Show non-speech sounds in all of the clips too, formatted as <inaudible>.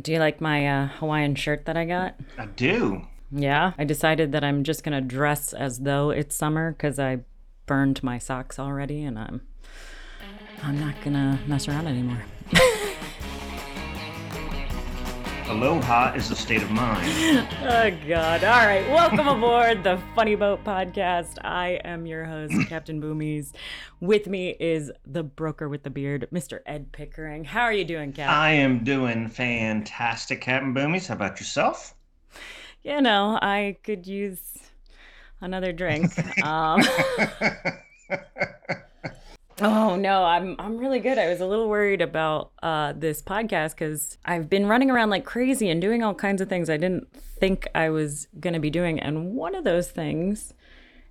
Do you like my uh, Hawaiian shirt that I got? I do. Yeah, I decided that I'm just gonna dress as though it's summer because I burned my socks already, and I'm I'm not gonna mess around anymore. Aloha is a state of mind. <laughs> oh God! All right, welcome aboard the Funny Boat Podcast. I am your host, <laughs> Captain Boomies. With me is the broker with the beard, Mr. Ed Pickering. How are you doing, Cap? I am doing fantastic, Captain Boomies. How about yourself? You know, I could use another drink. <laughs> Um, Oh no, I'm I'm really good. I was a little worried about uh, this podcast because I've been running around like crazy and doing all kinds of things I didn't think I was gonna be doing, and one of those things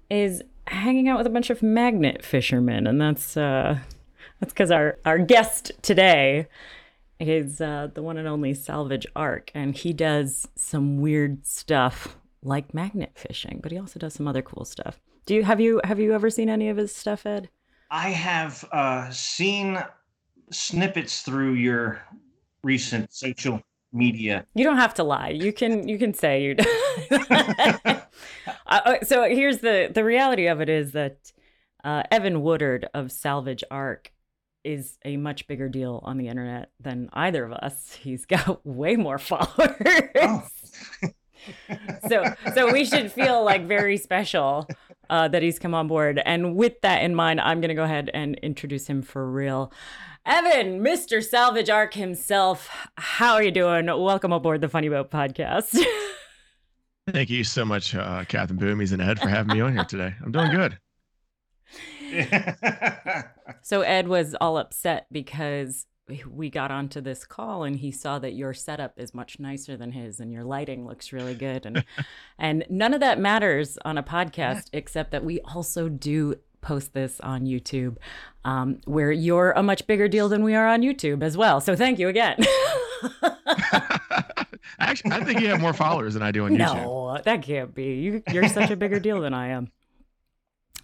is hanging out with a bunch of magnet fishermen, and that's uh, that's because our our guest today is uh, the one and only Salvage Arc, and he does some weird stuff like magnet fishing, but he also does some other cool stuff. Do you have you have you ever seen any of his stuff, Ed? I have uh, seen snippets through your recent social media. You don't have to lie. You can you can say you. <laughs> uh, so here's the the reality of it is that uh, Evan Woodard of Salvage Arc is a much bigger deal on the internet than either of us. He's got <laughs> way more followers. Oh. <laughs> so so we should feel like very special uh, that he's come on board. And with that in mind, I'm going to go ahead and introduce him for real. Evan, Mr. Salvage Arc himself, how are you doing? Welcome aboard the Funny Boat podcast. <laughs> Thank you so much, uh, Captain Boomies and Ed, for having me on here today. I'm doing good. <laughs> so Ed was all upset because we got onto this call and he saw that your setup is much nicer than his and your lighting looks really good. And <laughs> and none of that matters on a podcast except that we also do post this on YouTube um, where you're a much bigger deal than we are on YouTube as well. So thank you again. <laughs> Actually I think you have more followers than I do on YouTube. no that can't be. You, you're such a bigger deal than I am.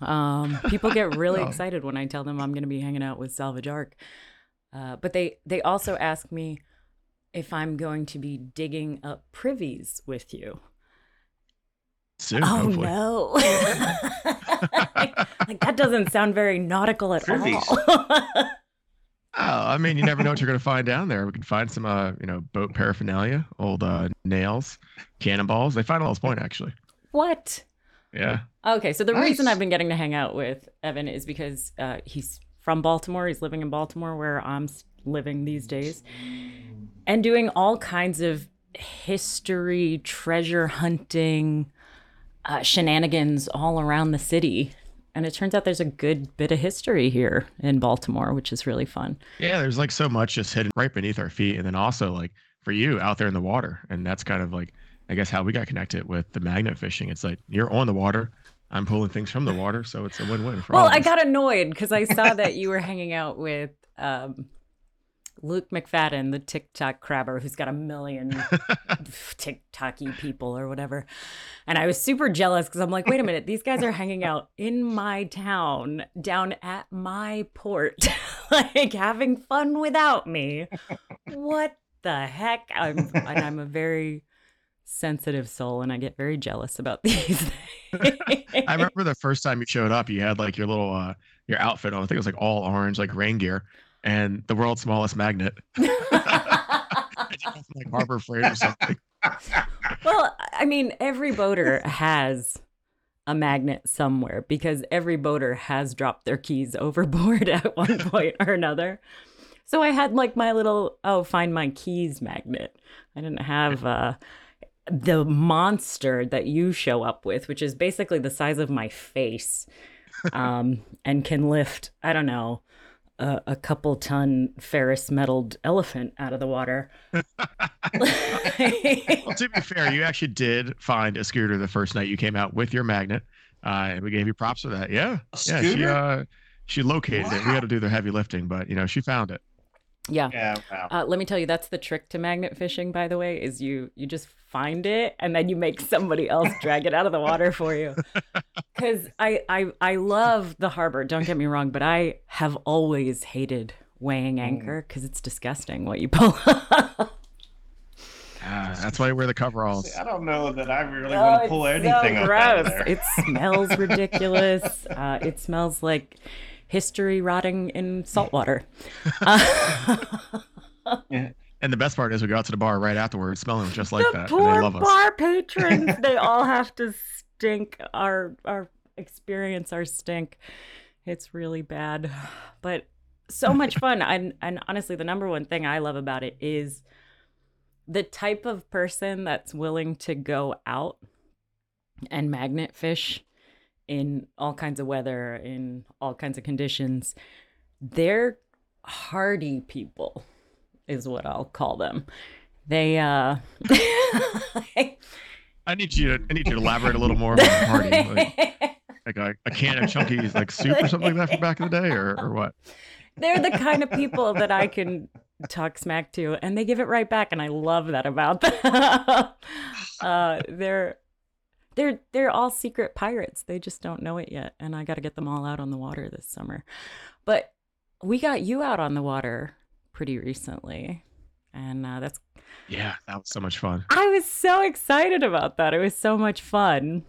Um, people get really <laughs> oh. excited when I tell them I'm going to be hanging out with Salvage Arc uh, but they they also ask me if I'm going to be digging up privies with you. Soon, oh hopefully. no! like, <laughs> <laughs> like, that doesn't sound very nautical at privies. all. <laughs> oh, I mean, you never know what you're going to find down there. We can find some, uh, you know, boat paraphernalia, old uh, nails, cannonballs. They find all those point actually. What? Yeah. Okay, so the nice. reason I've been getting to hang out with Evan is because uh, he's from Baltimore. He's living in Baltimore, where I'm living these days, and doing all kinds of history, treasure hunting, uh, shenanigans all around the city. And it turns out there's a good bit of history here in Baltimore, which is really fun. Yeah, there's like so much just hidden right beneath our feet. And then also, like, for you out there in the water. And that's kind of like, I guess, how we got connected with the magnet fishing. It's like you're on the water, I'm pulling things from the water, so it's a win-win for well, all. Well, I got annoyed because I saw that you were <laughs> hanging out with um, Luke McFadden, the TikTok crabber, who's got a million <laughs> TikToky people or whatever, and I was super jealous because I'm like, wait a minute, these guys are hanging out in my town, down at my port, <laughs> like having fun without me. What the heck? I'm and I'm a very sensitive soul and I get very jealous about <laughs> these things. I remember the first time you showed up, you had like your little uh your outfit on. I think it was like all orange, like rain gear, and the world's smallest magnet. <laughs> <laughs> like Harbor Freight or something. Well, I mean, every boater has a magnet somewhere because every boater has dropped their keys overboard at one point or another. So I had like my little oh find my keys magnet. I didn't have uh the monster that you show up with, which is basically the size of my face, <laughs> um, and can lift, I don't know, a, a couple ton ferrous metalled elephant out of the water. well, to be fair, you actually did find a scooter the first night you came out with your magnet, uh, and we gave you props for that. Yeah, yeah, she uh, she located wow. it. We had to do the heavy lifting, but you know she found it. Yeah. Yeah. Wow. Uh, let me tell you, that's the trick to magnet fishing. By the way, is you you just find it and then you make somebody else drag it out of the water for you. <laughs> Because I I I love the harbor. Don't get me wrong, but I have always hated weighing mm. anchor because it's disgusting what you pull. <laughs> That's why I wear the coveralls. I don't know that I really Oh, want to pull it's anything so up out of gross. there. It smells ridiculous. uh, it smells like history rotting in salt water. Uh, <laughs> Yeah. And the best part is we go out to the bar right afterwards, smelling just like the that, and they poor love us. bar patrons, <laughs> they all have to stink. Our our experience, our stink. It's really bad, <sighs> but so much <laughs> fun. And and honestly, the number one thing I love about it is the type of person that's willing to go out and magnet fish in all kinds of weather, in all kinds of conditions. They're hardy people, is what I'll call them. They uh <laughs> I need you to I need you to elaborate a little more about the party. Like, like a, a can of chunky like soup or something like that from back in the day, or, or what? they're the kind of people that I can talk smack to, and they give it right back, and I love that about them. <laughs> uh, they're they're they're all secret pirates. They just don't know it yet, and I got to get them all out on the water this summer. But we got you out on the water pretty recently, and uh, that's Yeah, that was so much fun. I was so excited about that. It was so much fun.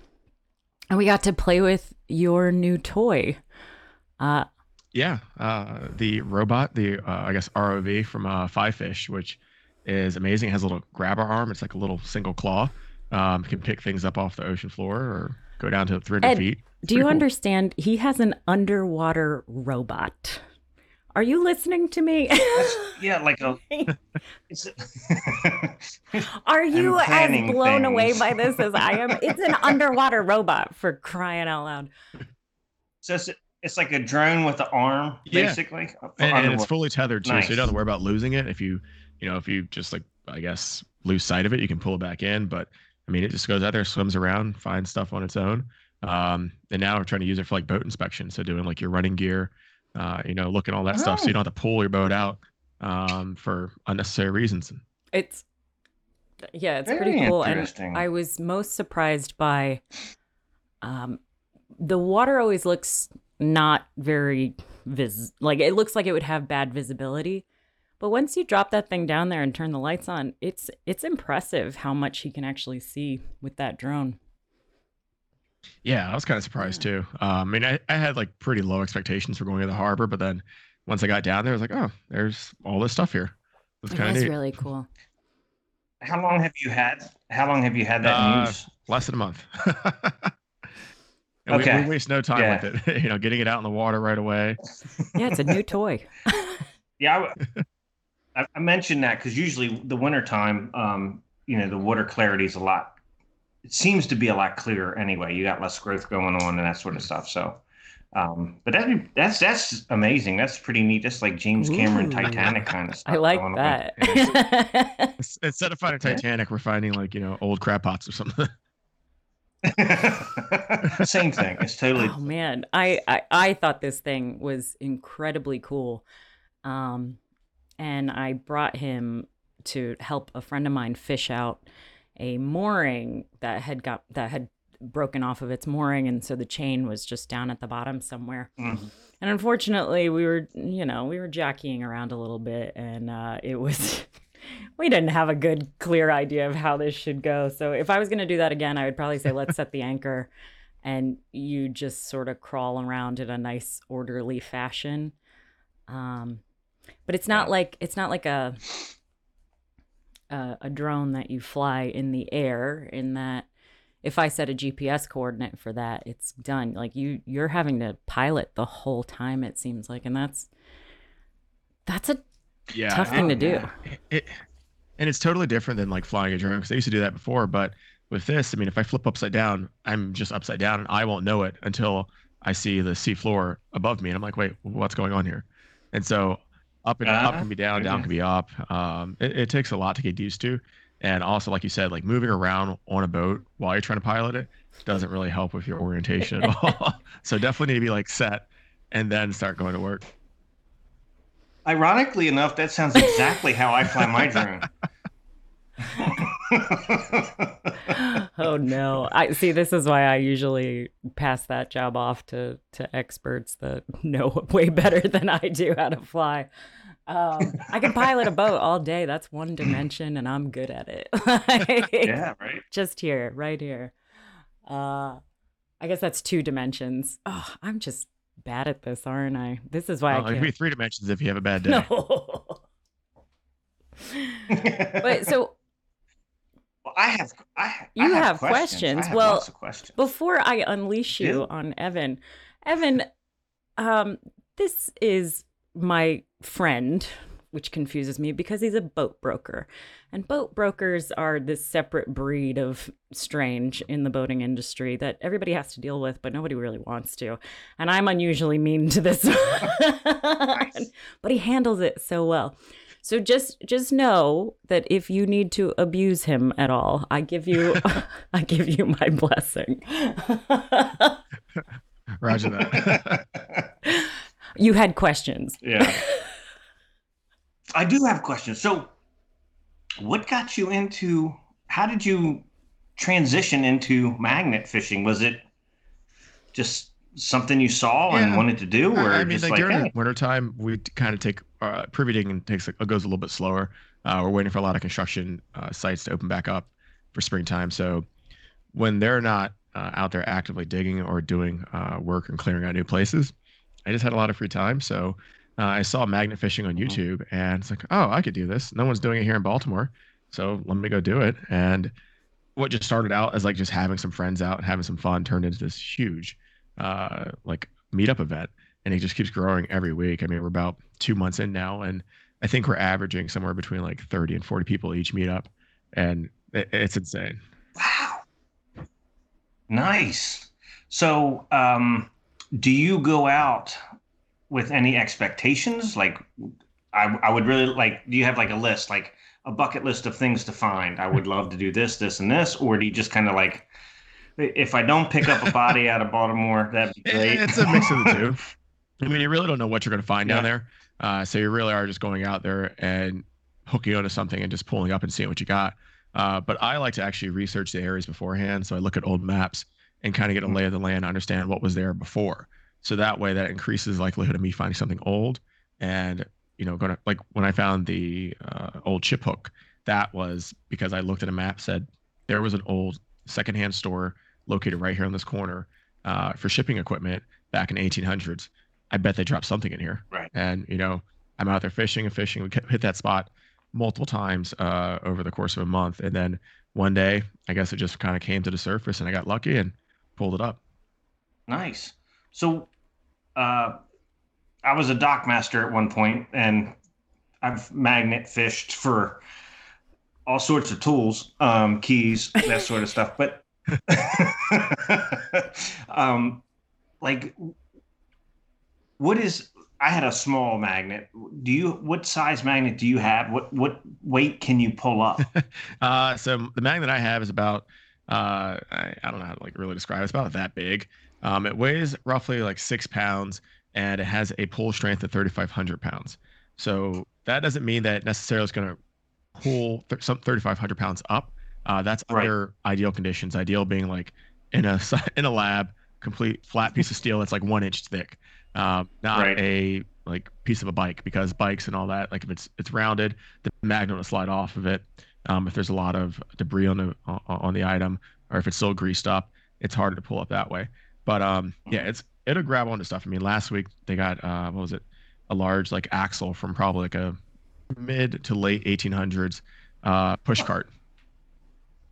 And we got to play with your new toy. Uh, Yeah, uh, the robot, the uh, I guess ROV from uh, Five Fish, which is amazing. It has a little grabber arm. It's like a little single claw. Um, can pick things up off the ocean floor or go down to 300 Ed, feet. It's do you cool. understand? He has an underwater robot. Are you listening to me? <laughs> Yeah, like a. <laughs> Are you as planning blown away by this as I am? It's an underwater robot for crying out loud. so it's, it's like a drone with an arm, Yeah. basically. and, and it's fully tethered too, so you don't have to worry about losing it. If you, you know, if you just like, I guess, lose sight of it, you can pull it back in. But I mean, it just goes out there, swims around, finds stuff on its own. Um, and now we're trying to use it for like boat inspection, so doing like your running gear, uh, you know, looking all that stuff, so you Oh. don't have to pull your boat out um, for unnecessary reasons. It's yeah, it's Very pretty cool. And interesting. I was most surprised by um the water always looks not very vis like it looks like it would have bad visibility. But once you drop that thing down there and turn the lights on, it's it's impressive how much he can actually see with that drone. Yeah, I was kind of surprised too. Um, I mean, I, I had like pretty low expectations for going to the harbor, but then once I got down there, I was like, oh, there's all this stuff here. It's kind of neat. really cool. How long have you had? How long have you had that Uh, news? less than a month. <laughs> And we, Okay. we waste no time Yeah. with it. <laughs> you know, getting it out in the water right away. Yeah, it's a new <laughs> toy. Yeah, I mentioned that because usually the wintertime, um, you know, the water clarity is a lot. It seems to be a lot clearer anyway. You got less growth going on and that sort of stuff. So, um, but that'd that's that's amazing. That's pretty neat. That's like James Cameron Ooh. Titanic kind of stuff. <laughs> I like that. <laughs> Ins- <laughs> Instead of finding Titanic, we're finding like, you know, old crab pots or something. Same thing. It's totally. Oh man, I, I I thought this thing was incredibly cool, um, and I brought him to help a friend of mine fish out a mooring that had got that had broken off of its mooring, and so the chain was just down at the bottom somewhere. Mm. And unfortunately, we were you know we were jockeying around a little bit, and uh, it was. <laughs> We didn't have a good, clear idea of how this should go. So, if I was going to do that again, I would probably say, let's set the anchor and you just sort of crawl around in a nice orderly fashion um but it's not Yeah. like it's not like a, a a drone that you fly in the air in that if i set a gps coordinate for that it's done like you you're having to pilot the whole time it seems like and that's that's a yeah. tough thing to do yeah. it, and it's totally different than like flying a drone because I used to do that before. But with this, I mean, if I flip upside down, I'm just upside down and I won't know it until I see the sea floor above me. And I'm like, wait, what's going on here? And so up and up Ah, can be down, down can be up. Um, it, it takes a lot to get used to. And also, like you said, like moving around on a boat while you're trying to pilot it doesn't really help with your orientation at all. <laughs> <laughs> so definitely need to be like set and then start going to work. Ironically enough, that sounds exactly how I fly my drone. <laughs> oh no i see this is why i usually pass that job off to to experts that know way better than i do how to fly Um, I can pilot a boat all day. That's one dimension, and I'm good at it. <laughs> yeah, right. Just here, right here. Uh, I guess that's two dimensions. Oh, I'm just bad at this, aren't I? This is why Well, I it could be can't. three dimensions if you have a bad <laughs> day. No. but so <laughs> Well, I have, I, I You have questions. I have Well, lots of questions. before I unleash you do? on Evan, Evan, um, this is my friend, which confuses me because he's a boat broker. And boat brokers are this separate breed of strange in the boating industry that everybody has to deal with, but nobody really wants to. And I'm unusually mean to this. <laughs> but he handles it so well. So just just know that if you need to abuse him at all, I give you <laughs> I give you my blessing. <laughs> Roger that. You had questions. yeah. <laughs> I do have questions. So, what got you into? How did you transition into magnet fishing? Was it just something you saw and wanted to do, or I mean, just like, like, during hey, wintertime, we kind of take uh, privating takes it goes a little bit slower. Uh, we're waiting for a lot of construction uh, sites to open back up for springtime. So when they're not uh, out there actively digging or doing uh, work and clearing out new places, I just had a lot of free time. So uh, I saw magnet fishing on Mhm. YouTube, and it's like, oh, I could do this. No one's doing it here in Baltimore, so let me go do it. And what just started out as like just having some friends out and having some fun turned into this huge uh, like meetup event and it just keeps growing every week. I mean, we're about two months in now, and I think we're averaging somewhere between like 30 and 40 people each meetup, and it, it's insane. wow, nice. So, um, do you go out with any expectations? Like, I, I would really like. Do you have like a list, like a bucket list of things to find? I would love to do this, this, and this, or do you just kind of like? If I don't pick up a body out of Baltimore, that'd be <laughs> great. It's a mix of the two. <laughs> I mean, you really don't know what you're going to find down there, uh, so you really are just going out there and hooking onto something and just pulling up and seeing what you got. Uh, but I like to actually research the areas beforehand, so I look at old maps and kind of get a Mhm. lay of the land, understand what was there before. So that way, that increases the likelihood of me finding something old. And you know, gonna like when I found the uh, old chip hook, that was because I looked at a map, said there was an old secondhand store located right here on this corner uh, for shipping equipment back in 1800s. I bet they dropped something in here. Right. And you know, I'm out there fishing and fishing. We hit that spot multiple times uh, over the course of a month, and then one day, I guess it just kind of came to the surface, and I got lucky and pulled it up. Nice. So, uh, I was a dock master at one point, and I've magnet fished for all sorts of tools, um, keys, that sort of stuff. But, <laughs> um, like, what is? I had a small magnet. Do you? What size magnet do you have? What what weight can you pull up? <laughs> Uh, so the magnet I have is about, uh, I, I don't know how to like really describe it. It's about that big. Um, it weighs roughly like six pounds and it has a pull strength of 3,500 pounds. So that doesn't mean that necessarily it's going to pull th- some 3,500 pounds up. Uh, that's Right. under ideal conditions. Ideal being like in a <laughs> in a lab, complete flat piece of steel that's like one inch thick, um, not Right. a like piece of a bike because bikes and all that like if it's it's rounded, the magnet will slide off of it. Um, if there's a lot of debris on the on, on the item or if it's still greased up, it's harder to pull up that way. But um, yeah, it's it'll grab onto stuff. I mean, last week they got uh, what was it, a large like axle from probably like a mid to late 1800s uh, push cart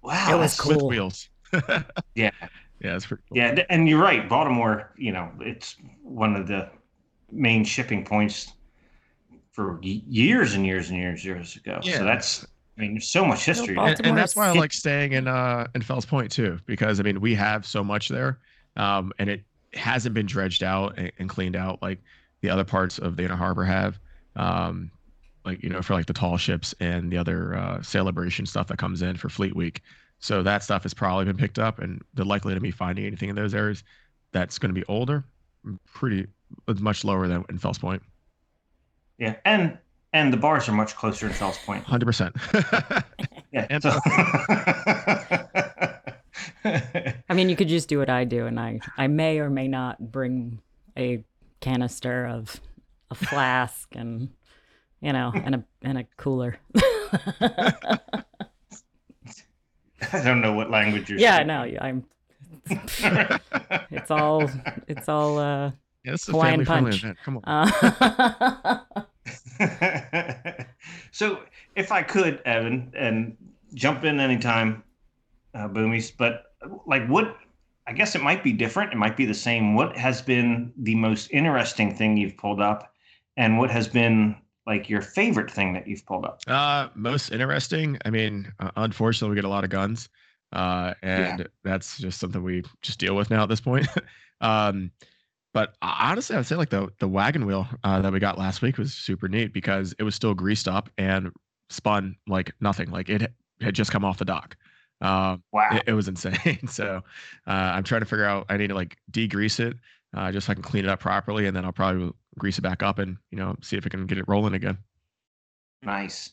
Wow, It was that's- Cool. with wheels. <laughs> Yeah. yeah, it's pretty cool. Yeah, and you're right. Baltimore, you know, it's one of the main shipping points for years and years and years years ago. Yeah. So that's, I mean, there's so much history. No, there. and, and that's why I like staying in uh in Fells Point too, because I mean we have so much there, um, and it hasn't been dredged out and, and cleaned out like the other parts of the inner harbor have, um, like you know for like the tall ships and the other uh, celebration stuff that comes in for Fleet Week. So that stuff has probably been picked up, and the likelihood of me finding anything in those areas that's going to be older, pretty much lower than in Fells Point, yeah, and and the bars are much closer in Fells Point. hundred percent. <laughs> Yeah. And- so- <laughs> I mean, you could just do what I do, and I I may or may not bring a canister of a flask and you know, and a and a cooler. <laughs> I don't know what language you're. yeah, speaking. no, I'm. It's all. It's all. uh Yeah, this is a Hawaiian family friendly event. Come on. uh <laughs> so if I could, Evan, and jump in anytime, uh, Boomies, but like what, I guess it might be different. It might be the same. What has been the most interesting thing you've pulled up and what has been like your favorite thing that you've pulled up? Uh, most interesting. I mean, uh, unfortunately, we get a lot of guns, uh, and that's just something we just deal with now at this point. <laughs> um, but honestly, I'd say like the the wagon wheel uh, that we got last week was super neat because it was still greased up and spun like nothing. Like it had just come off the dock. Um, Wow. it, it was insane. <laughs> so uh, I'm trying to figure out. I need to like degrease it uh, just so I can clean it up properly, and then I'll probably grease it back up and you know see if I can get it rolling again. Nice.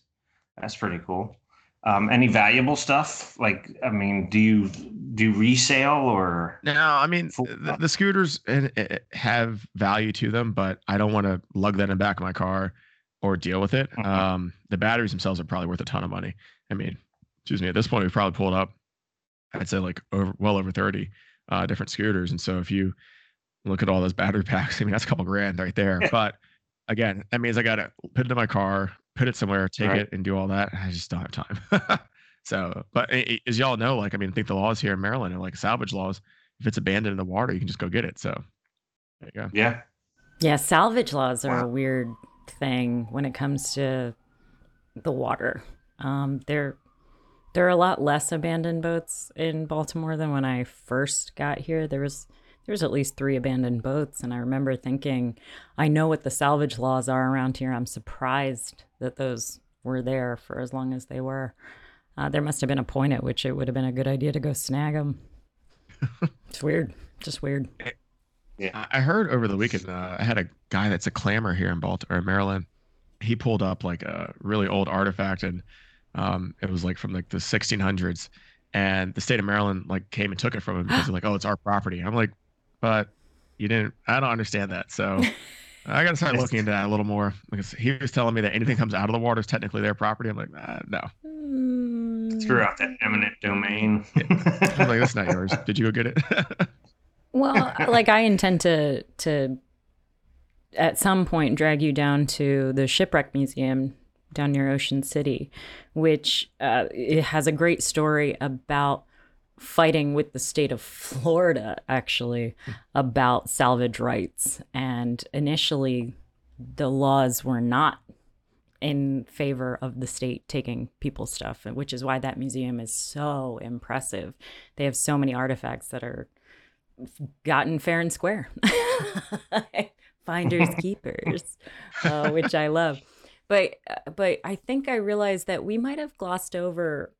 That's pretty cool. Um, any valuable stuff? Like, I mean, do you do resale or? No, I mean the, the scooters eh, eh, have value to them, but I don't want to lug that in the back of my car or deal with it. Mhm. Um, the batteries themselves are probably worth a ton of money. I mean, excuse me, at this point we've probably pulled up, I'd say like over well over thirty uh, different scooters, and so if you look at all those battery <laughs> packs, I mean that's a couple grand right there. But again, that means I got to put it in my car, put it somewhere, take Right. it, and do all that. I just don't have time. <laughs> so, but as y'all know, like I mean, I think the laws here in Maryland are like salvage laws. If it's abandoned in the water, you can just go get it. So there you go. Yeah. Yeah, salvage laws are a weird thing when it comes to the water. Um, there, there are a lot less abandoned boats in Baltimore than when I first got here. There was there was at least three abandoned boats, and I remember thinking, I know what the salvage laws are around here. I'm surprised that those were there for as long as they were. Uh, there must have been a point at which it would have been a good idea to go snag them. <laughs> it's weird, just weird. Yeah, I heard over the weekend. Uh, I had a guy that's a clammer here in Baltimore, Maryland. He pulled up like a really old artifact, and um, it was like from like the 1600s. And the state of Maryland like came and took it from him because <gasps> they're like, "Oh, it's our property." I'm like, "But you didn't." I don't understand that. So <laughs> I got to start looking into that a little more because he was telling me that anything comes out of the water is technically their property. I'm like, ah, "No." Screw out that eminent domain. <laughs> I'm like, "That's not yours. Did you go get it?" <laughs> Well, like I intend to to at some point drag you down to the shipwreck museum down near Ocean City, which uh, it has a great story about fighting with the state of Florida actually about salvage rights and initially the laws were not in favor of the state taking people's stuff which is why that museum is so impressive they have so many artifacts that are gotten fair and square. <laughs> Finders <laughs> keepers, uh, which I love. But but I think I realized that we might have glossed over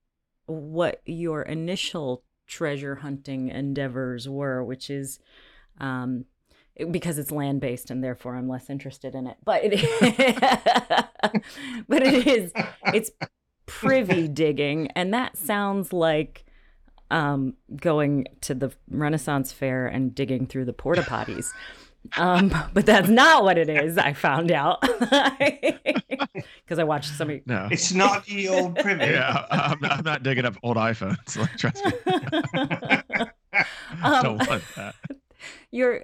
what your initial treasure hunting endeavors were, which is um, because it's land based and therefore I'm less interested in it. But it <laughs> but it is it's privy digging, and that sounds like um, going to the Renaissance Fair and digging through the porta potties. Um, <laughs> but that's not what it is. I found out <laughs> because I watched some. no. it's not the old <laughs> privy. Yeah, I'm not, I'm not digging up old iPhones. Like, trust me. I Um, don't want that. your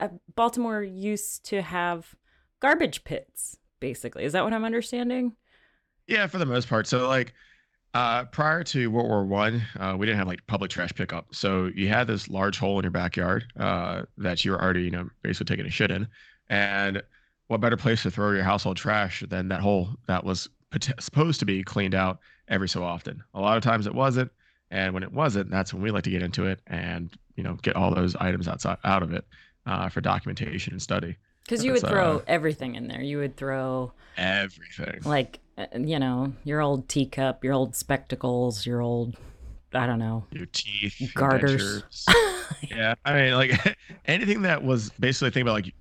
uh, Baltimore used to have garbage pits. Basically, is that what I'm understanding? Yeah, for the most part. So like uh prior to World War One, uh, we didn't have like public trash pickup. So you had this large hole in your backyard uh that you were already, you know, basically taking a shit in. And what better place to throw your household trash than that hole that was pot- supposed to be cleaned out every so often. A lot of times it wasn't, and when it wasn't, that's when we like to get into it and you know get all those items outside out of it uh, for documentation and study. Because you would throw uh, everything in there. You would throw Everything. like you know your old teacup, your old spectacles, your old I don't know your teeth, your Garters. <laughs> yeah, I mean, like <laughs> anything that was basically think about like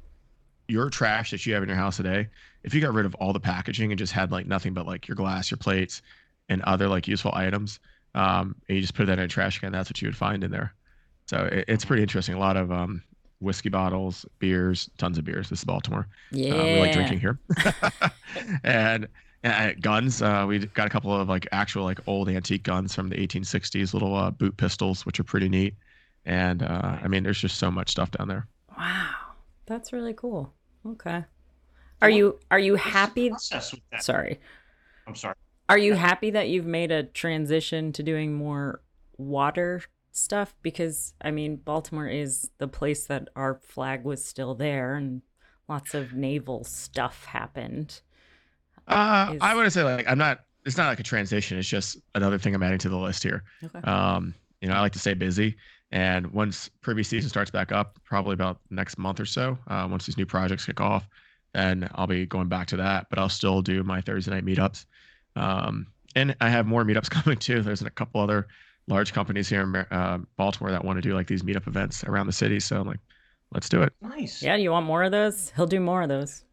your trash that you have in your house today. If you got rid of all the packaging and just had like nothing but like your glass, your plates, and other like useful items, um, and you just put that in a trash can, that's what you would find in there. So it, it's pretty interesting. A lot of um, whiskey bottles, beers, tons of beers. This is Baltimore. Yeah. Uh, we like drinking here. <laughs> and guns. Uh, we got a couple of like actual like old antique guns from the 1860s, little uh, boot pistols, which are pretty neat. And uh, I mean, there's just so much stuff down there. Wow. That's really cool. Okay. Are you are you happy? process with that? Sorry. I'm sorry. Are you happy that you've made a transition to doing more water stuff? Because I mean, Baltimore is the place that our flag was still there, and lots of naval stuff happened. Uh, Is- I would say like I'm not. It's not like a transition. It's just another thing I'm adding to the list here. Okay. Um, you know, I like to stay busy, and once privy season starts back up, probably about next month or so, uh, once these new projects kick off, then I'll be going back to that. But I'll still do my Thursday night meetups, um, and I have more meetups <laughs> coming too. There's a couple other large companies here in uh, Baltimore that want to do like these meetup events around the city. So I'm like, let's do it. Nice. Yeah, you want more of those? He'll do more of those.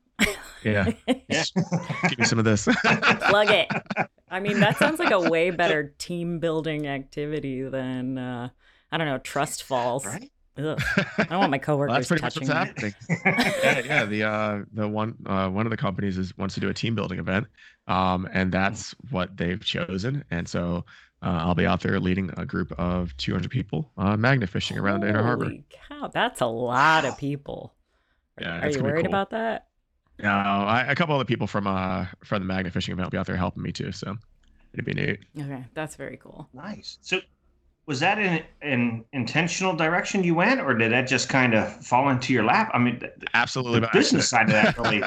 Yeah, Yeah. <laughs> give me some of this. <laughs> Plug it. I mean, that sounds like a way better team building activity than uh, I don't know, trust falls. right? Ugh. <laughs> I don't want my Well, coworkers that's pretty much what's me. happening. yeah, yeah. The uh, the one uh, one of the companies is wants to do a team building event, um, and that's what they've chosen. And so uh, I'll be out there leading a group of 200 people uh, magnet fishing around the Inner Harbor. Holy cow, that's a lot of Wow. people. Yeah, Are you worried cool. about that? No, I, a couple other people from uh from the magnet fishing event will be out there helping me too. So it'd be neat. Okay, that's very cool. Nice. So, was that an, an intentional direction you went, or did that just kind of fall into your lap? I mean, the, Absolutely. the business side of that <laughs> really.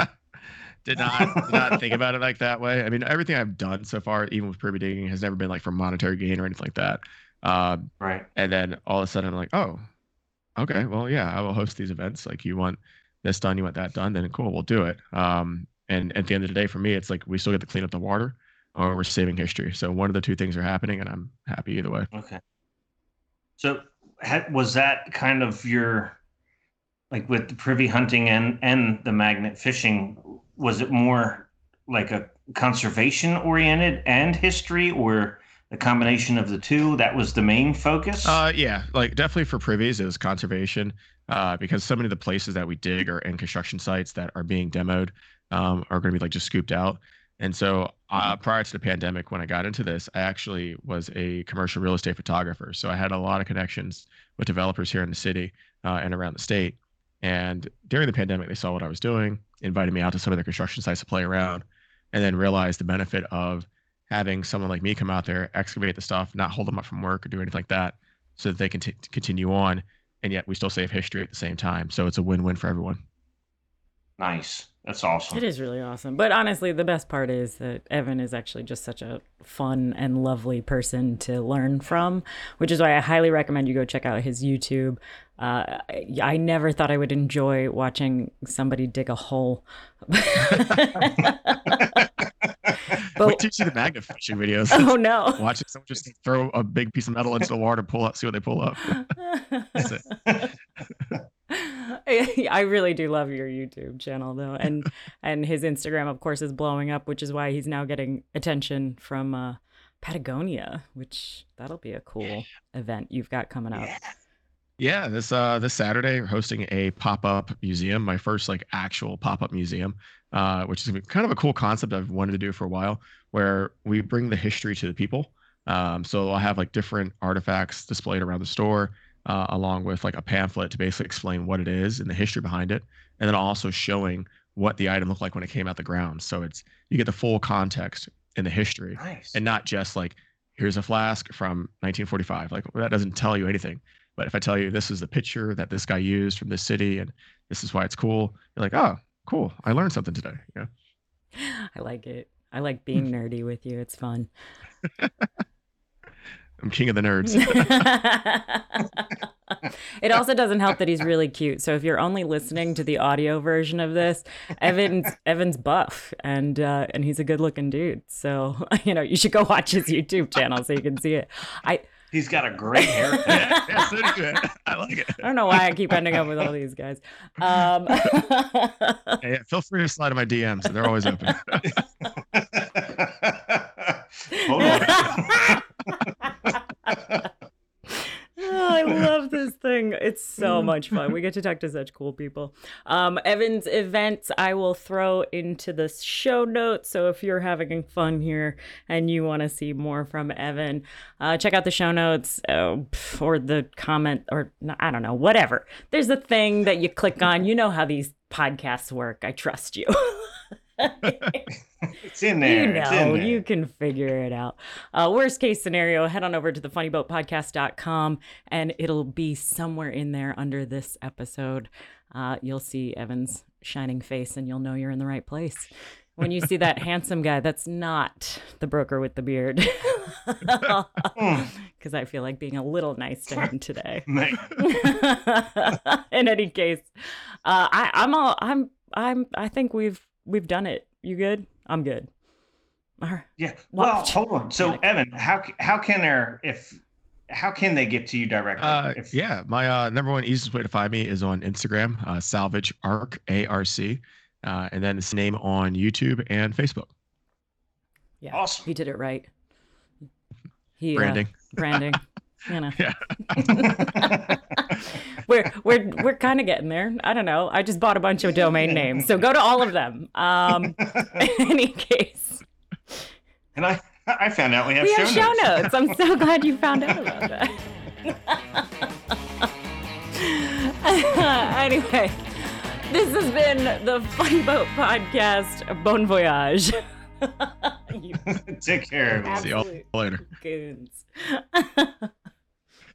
did not did not think about it like that way. I mean, everything I've done so far, even with privy digging, has never been like for monetary gain or anything like that. Um, right. and then all of a sudden I'm like, oh, okay, well, yeah, I will host these events. Like, you want this done, you want that done, then cool, we'll do it. Um, and at the end of the day, for me, it's like we still get to clean up the water, or we're saving history. So one of the two things are happening, and I'm happy either way. Okay. So, was that kind of your, like with the privy hunting and and the magnet fishing? Was it more like a conservation oriented and history, or the combination of the two? That was the main focus. Uh, yeah, like definitely for privies, it was conservation. Uh, because so many of the places that we dig are in construction sites that are being demoed, um, are going to be like just scooped out. And so, uh, prior to the pandemic, when I got into this, I actually was a commercial real estate photographer. So I had a lot of connections with developers here in the city uh, and around the state. And during the pandemic, they saw what I was doing, invited me out to some of their construction sites to play around, and then realized the benefit of having someone like me come out there, excavate the stuff, not hold them up from work or do anything like that, so that they can t- continue on, and yet we still save history at the same time. So it's a win-win for everyone. nice. That's awesome. It is really awesome. But honestly, the best part is that Evan is actually just such a fun and lovely person to learn from, which is why I highly recommend you go check out his YouTube. Uh, I, I never thought I would enjoy watching somebody dig a hole. <laughs> <laughs> Wait but till you see the magnet fishing videos. <laughs> oh no. <laughs> Watch it, someone just throw a big piece of metal into the water, to pull up, see what they pull up. That's it. I <laughs> I really do love your YouTube channel though, and and his Instagram, of course, is blowing up, which is why he's now getting attention from uh, Patagonia, which that'll be a cool event you've got coming up. Yeah. Yeah, this uh this Saturday we're hosting a pop-up museum, my first like actual pop-up museum, uh, which is kind of a cool concept I've wanted to do for a while, where we bring the history to the people. Um, so I'll have like different artifacts displayed around the store, uh, along with like a pamphlet to basically explain what it is and the history behind it, and then also showing what the item looked like when it came out the ground. So it's you get the full context in the history Nice. and not just like here's a flask from 1945 like that doesn't tell you anything but if i tell you this is the picture that this guy used from this city and this is why it's cool you're like oh cool i learned something today yeah I like it. I like being nerdy with you. It's fun. <laughs> i'm king of the nerds <laughs> it also doesn't help that he's really cute. So if you're only listening to the audio version of this, Evan's Evan's buff and uh, and he's a good looking dude. So <laughs> you know you should go watch his YouTube channel so you can see it. I He's got a great haircut. <laughs> yeah, yeah, so do i like it I don't know why I keep ending up with all these guys. Um, <laughs> <laughs> yeah, yeah, feel free to slide in my dms they're always open Hold on. Oh, I love this <laughs> thing. It's so much fun. We get to talk to such cool people. Um, Evan's events I will throw into the show notes. So if you're having fun here and you want to see more from Evan, uh, check out the show notes uh, or the comment or I don't know, whatever. There's a thing that you click on. You know how these podcasts work. I trust you. <laughs> <laughs> it's in there. You know, it's in there. you can figure it out. Uh, worst case scenario, head on over to the funnyboatpodcast.com and it'll be somewhere in there under this episode. Uh, you'll see Evan's shining face and you'll know you're in the right place. When you see that <laughs> handsome guy, that's not the broker with the beard. <laughs> Because I feel like being a little nice to him today. In any case, uh, I, I'm all I'm I'm I think we've we've done it. You good? I'm good. All right. yeah. Well, Watch. hold on. So, Evan, how how can there if how can they get to you directly? Uh, if, yeah, my uh, number one easiest way to find me is on Instagram, uh, Salvage Arc A R C, uh, and then it's the name on YouTube and Facebook. Yeah. Awesome. He did it right. He uh, Branding. branding. <laughs> You know. Yeah. <laughs> we're we're we're kind of getting there. I don't know. I just bought a bunch of domain names, so go to all of them. Um, <laughs> in any case, and I I found out we have we show have show notes. notes. I'm so glad you found out about that. <laughs> anyway, this has been the Funny Boat Podcast. Bon voyage. you Take care. everyone. See y'all absolute later. goons.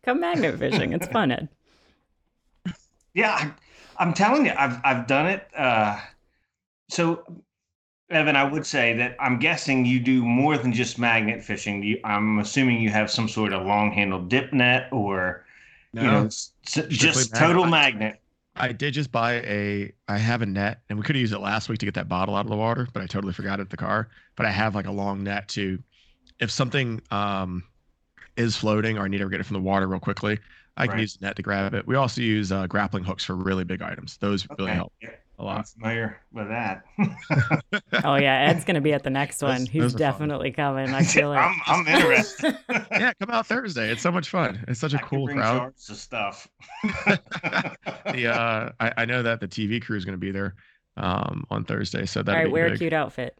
Come magnet fishing. It's fun, Ed. <laughs> Yeah, I, I'm telling you, I've I've done it. Uh, so, Evan, I would say that I'm guessing you do more than just magnet fishing. You, I'm assuming you have some sort of long-handled dip net, or you know, s- s- just magnet. total magnet. I did just buy a. I have a net, and we could have used it last week to get that bottle out of the water, but I totally forgot it at the car. But I have like a long net to, if something um is floating or I need to get it from the water real quickly, I can Right. use the net to grab it. We also use uh, grappling hooks for really big items. Those really help Yeah, a I'm lot. familiar with that. <laughs> Oh yeah, Ed's gonna be at the next one. Those- He's those are fun. definitely coming. I <laughs> feel it. I'm I'm interested. <laughs> yeah, come out Thursday. It's so much fun. It's such a I can cool bring crowd. of stuff. The uh, I, I know that the TV crew is going to be there um on Thursday, so All that'll right, be wear a cute outfit.